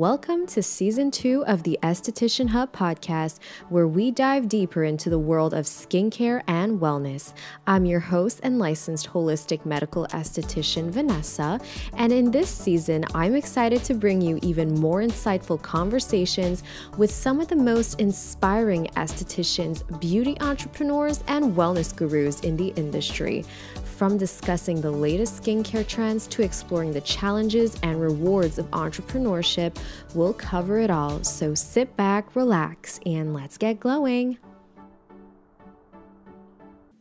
Welcome to season two of the Esthetician Hub podcast, where we dive deeper into the world of skincare and wellness. I'm your host and licensed holistic medical esthetician, Vanessa, and in this season, I'm excited to bring you even more insightful conversations with some of the most inspiring estheticians, beauty entrepreneurs, and wellness gurus in the industry. From discussing the latest skincare trends to exploring the challenges and rewards of entrepreneurship, we'll cover it all. So sit back, relax, and let's get glowing.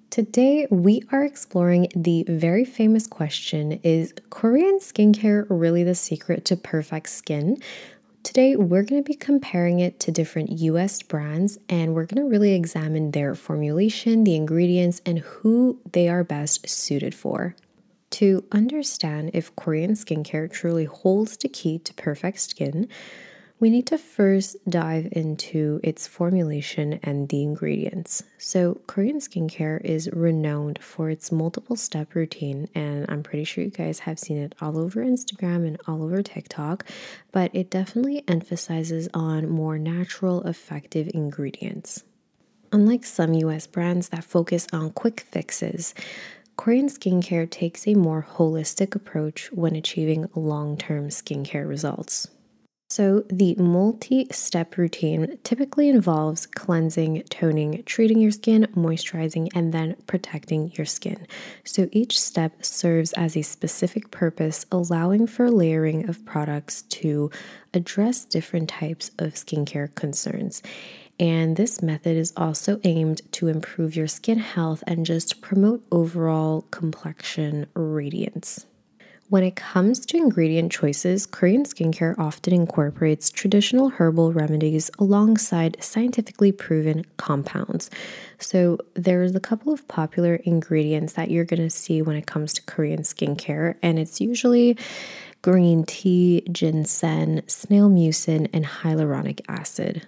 Today, we are exploring the very famous question Is Korean skincare really the secret to perfect skin? Today, we're going to be comparing it to different US brands and we're going to really examine their formulation, the ingredients, and who they are best suited for. To understand if Korean skincare truly holds the key to perfect skin, we need to first dive into its formulation and the ingredients. So, Korean skincare is renowned for its multiple step routine, and I'm pretty sure you guys have seen it all over Instagram and all over TikTok, but it definitely emphasizes on more natural, effective ingredients. Unlike some US brands that focus on quick fixes, Korean skincare takes a more holistic approach when achieving long term skincare results. So, the multi step routine typically involves cleansing, toning, treating your skin, moisturizing, and then protecting your skin. So, each step serves as a specific purpose, allowing for layering of products to address different types of skincare concerns. And this method is also aimed to improve your skin health and just promote overall complexion radiance. When it comes to ingredient choices, Korean skincare often incorporates traditional herbal remedies alongside scientifically proven compounds. So, there's a couple of popular ingredients that you're going to see when it comes to Korean skincare, and it's usually green tea, ginseng, snail mucin, and hyaluronic acid.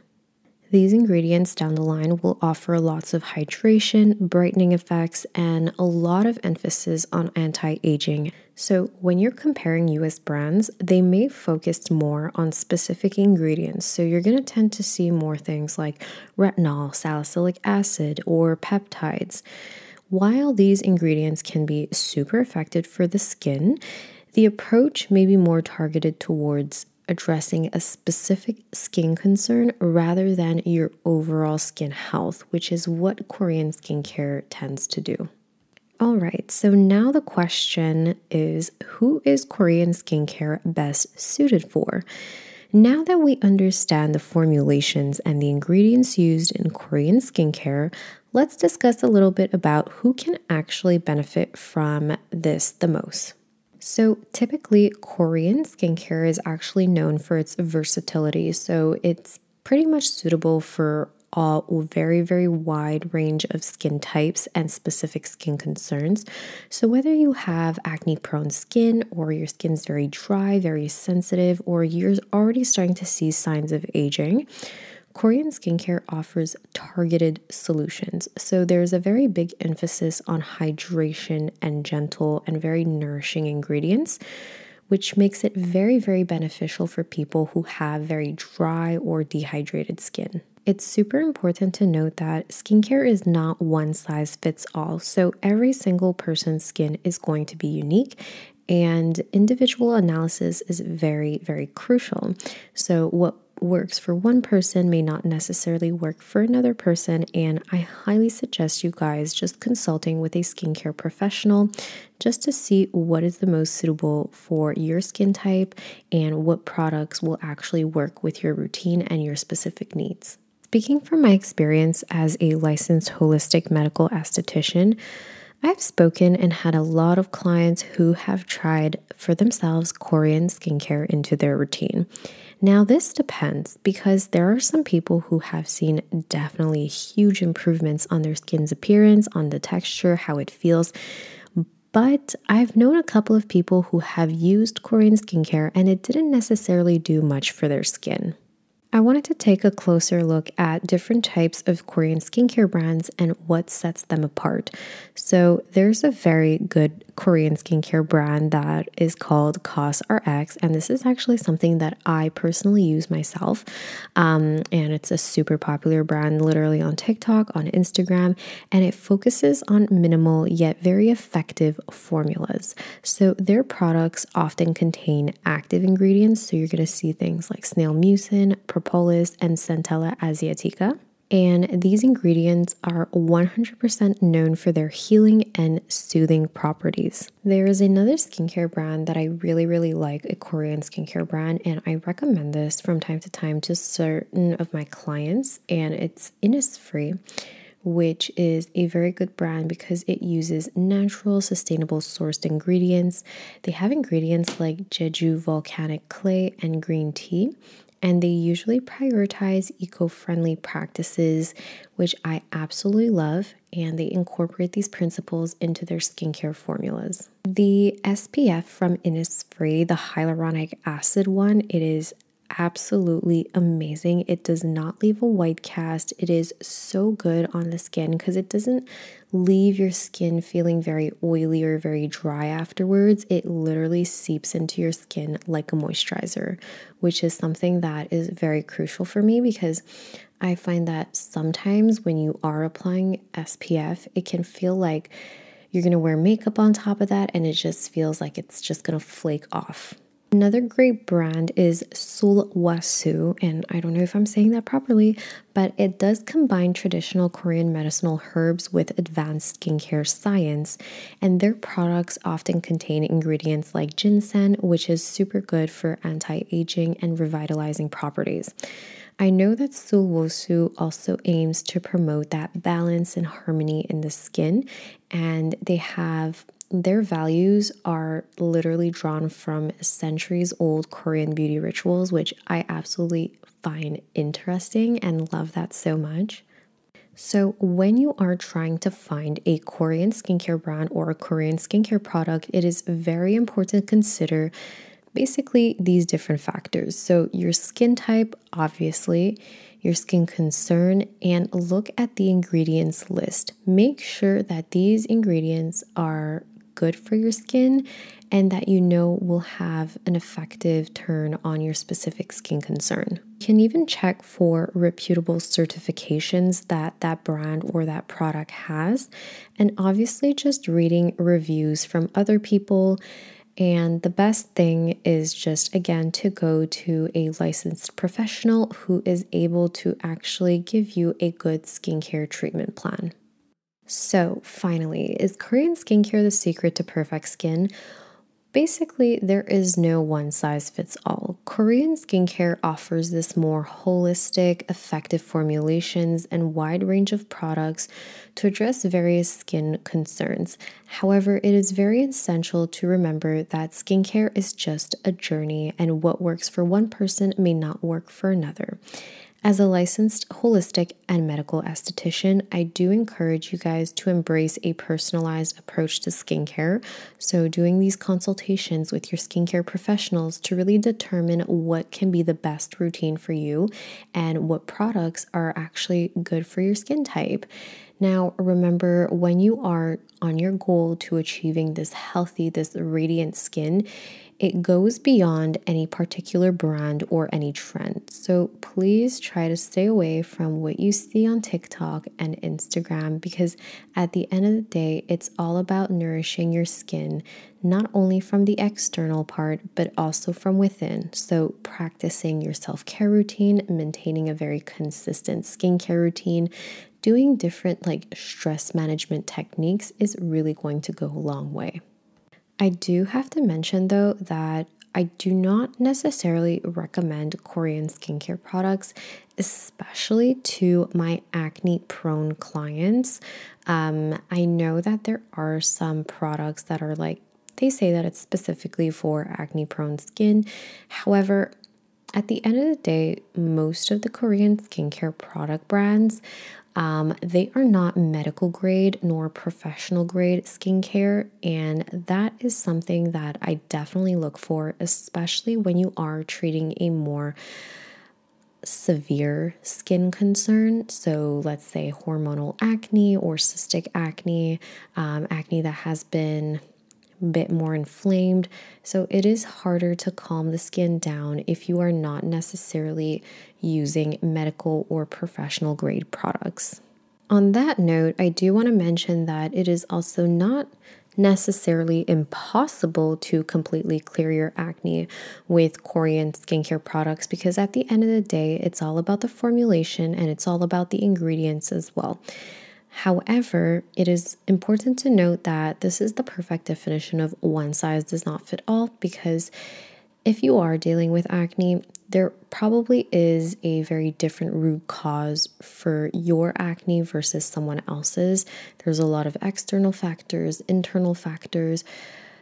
These ingredients down the line will offer lots of hydration, brightening effects, and a lot of emphasis on anti aging. So, when you're comparing US brands, they may focus more on specific ingredients. So, you're going to tend to see more things like retinol, salicylic acid, or peptides. While these ingredients can be super effective for the skin, the approach may be more targeted towards addressing a specific skin concern rather than your overall skin health, which is what Korean skincare tends to do. All right, so now the question is who is Korean skincare best suited for? Now that we understand the formulations and the ingredients used in Korean skincare, let's discuss a little bit about who can actually benefit from this the most. So, typically, Korean skincare is actually known for its versatility. So, it's pretty much suitable for a very, very wide range of skin types and specific skin concerns. So, whether you have acne prone skin, or your skin's very dry, very sensitive, or you're already starting to see signs of aging, Korean skincare offers targeted solutions. So there's a very big emphasis on hydration and gentle and very nourishing ingredients, which makes it very, very beneficial for people who have very dry or dehydrated skin. It's super important to note that skincare is not one size fits all. So every single person's skin is going to be unique and individual analysis is very, very crucial. So, what works for one person may not necessarily work for another person. And I highly suggest you guys just consulting with a skincare professional just to see what is the most suitable for your skin type and what products will actually work with your routine and your specific needs. Speaking from my experience as a licensed holistic medical esthetician, I've spoken and had a lot of clients who have tried for themselves Korean skincare into their routine. Now, this depends because there are some people who have seen definitely huge improvements on their skin's appearance, on the texture, how it feels. But I've known a couple of people who have used Korean skincare and it didn't necessarily do much for their skin. I wanted to take a closer look at different types of Korean skincare brands and what sets them apart. So, there's a very good Korean skincare brand that is called COSRX, and this is actually something that I personally use myself. Um, and it's a super popular brand, literally on TikTok, on Instagram, and it focuses on minimal yet very effective formulas. So, their products often contain active ingredients, so you're going to see things like snail mucin, propolis, and Centella asiatica. And these ingredients are 100% known for their healing and soothing properties. There is another skincare brand that I really, really like, a Korean skincare brand, and I recommend this from time to time to certain of my clients, and it's Innisfree which is a very good brand because it uses natural, sustainable sourced ingredients. They have ingredients like Jeju volcanic clay and green tea, and they usually prioritize eco friendly practices, which I absolutely love, and they incorporate these principles into their skincare formulas. The SPF from Innisfree, the hyaluronic acid one, it is absolutely amazing. It does not leave a white cast. It is so good on the skin because it doesn't leave your skin feeling very oily or very dry afterwards. It literally seeps into your skin like a moisturizer, which is something that is very crucial for me because I find that sometimes when you are applying SPF, it can feel like you're going to wear makeup on top of that and it just feels like it's just going to flake off. Another great brand is Sulwhasoo, and I don't know if I'm saying that properly, but it does combine traditional Korean medicinal herbs with advanced skincare science. And their products often contain ingredients like ginseng, which is super good for anti aging and revitalizing properties. I know that Sulwhasoo also aims to promote that balance and harmony in the skin, and they have their values are literally drawn from centuries old Korean beauty rituals, which I absolutely find interesting and love that so much. So, when you are trying to find a Korean skincare brand or a Korean skincare product, it is very important to consider basically these different factors. So, your skin type, obviously, your skin concern, and look at the ingredients list. Make sure that these ingredients are good for your skin and that you know will have an effective turn on your specific skin concern. You can even check for reputable certifications that that brand or that product has, and obviously just reading reviews from other people. And the best thing is just again to go to a licensed professional who is able to actually give you a good skincare treatment plan. So, finally, is Korean skincare the secret to perfect skin? Basically, there is no one size fits all. Korean skincare offers this more holistic, effective formulations and wide range of products to address various skin concerns. However, it is very essential to remember that skincare is just a journey, and what works for one person may not work for another. As a licensed holistic and medical esthetician, I do encourage you guys to embrace a personalized approach to skincare. So, doing these consultations with your skincare professionals to really determine what can be the best routine for you and what products are actually good for your skin type. Now, remember when you are on your goal to achieving this healthy, this radiant skin, it goes beyond any particular brand or any trend. So please try to stay away from what you see on TikTok and Instagram because at the end of the day, it's all about nourishing your skin, not only from the external part, but also from within. So practicing your self care routine, maintaining a very consistent skincare routine, doing different like stress management techniques is really going to go a long way. I do have to mention though that I do not necessarily recommend Korean skincare products, especially to my acne prone clients. Um, I know that there are some products that are like, they say that it's specifically for acne prone skin. However, at the end of the day, most of the Korean skincare product brands um, they are not medical grade nor professional grade skincare, and that is something that I definitely look for, especially when you are treating a more severe skin concern. So, let's say hormonal acne or cystic acne, um, acne that has been bit more inflamed. So, it is harder to calm the skin down if you are not necessarily using medical or professional grade products. On that note, I do want to mention that it is also not necessarily impossible to completely clear your acne with Korean skincare products because at the end of the day, it's all about the formulation and it's all about the ingredients as well. However, it is important to note that this is the perfect definition of one size does not fit all because if you are dealing with acne, there probably is a very different root cause for your acne versus someone else's. There's a lot of external factors, internal factors.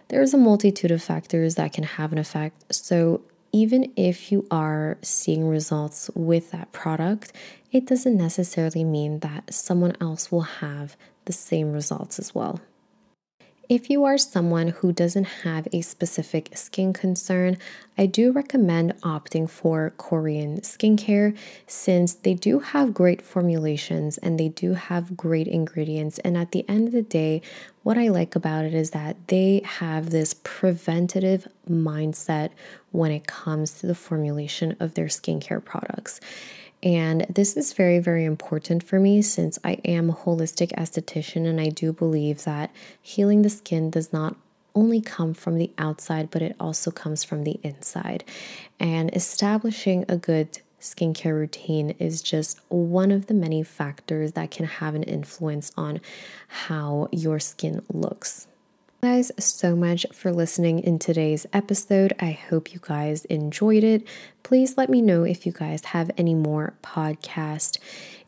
There's a multitude of factors that can have an effect. So, even if you are seeing results with that product, it doesn't necessarily mean that someone else will have the same results as well. If you are someone who doesn't have a specific skin concern, I do recommend opting for Korean skincare since they do have great formulations and they do have great ingredients. And at the end of the day, what I like about it is that they have this preventative mindset when it comes to the formulation of their skincare products. And this is very, very important for me since I am a holistic esthetician and I do believe that healing the skin does not only come from the outside, but it also comes from the inside. And establishing a good skincare routine is just one of the many factors that can have an influence on how your skin looks guys so much for listening in today's episode. I hope you guys enjoyed it. Please let me know if you guys have any more podcast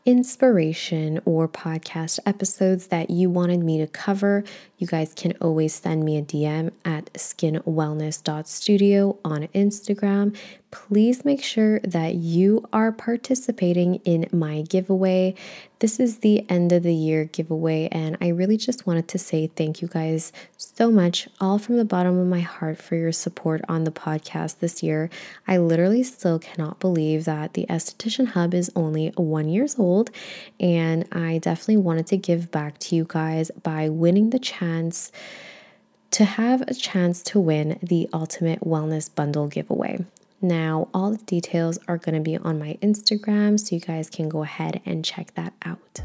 inspiration or podcast episodes that you wanted me to cover. You guys can always send me a DM at skinwellness.studio on Instagram please make sure that you are participating in my giveaway. This is the end of the year giveaway, and I really just wanted to say thank you guys so much, all from the bottom of my heart, for your support on the podcast this year. I literally still cannot believe that the Esthetician Hub is only one years old, and I definitely wanted to give back to you guys by winning the chance to have a chance to win the Ultimate Wellness Bundle giveaway. Now, all the details are going to be on my Instagram, so you guys can go ahead and check that out.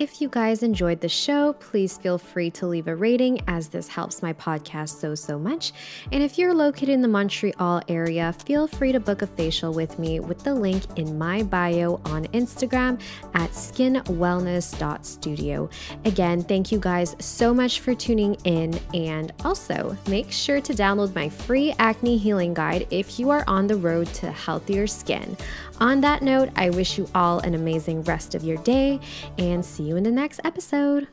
If you guys enjoyed the show, please feel free to leave a rating as this helps my podcast so, so much. And if you're located in the Montreal area, feel free to book a facial with me with the link in my bio on Instagram at skinwellness.studio. Again, thank you guys so much for tuning in. And also, make sure to download my free acne healing guide if you are on the road to healthier skin. On that note, I wish you all an amazing rest of your day and see you in the next episode.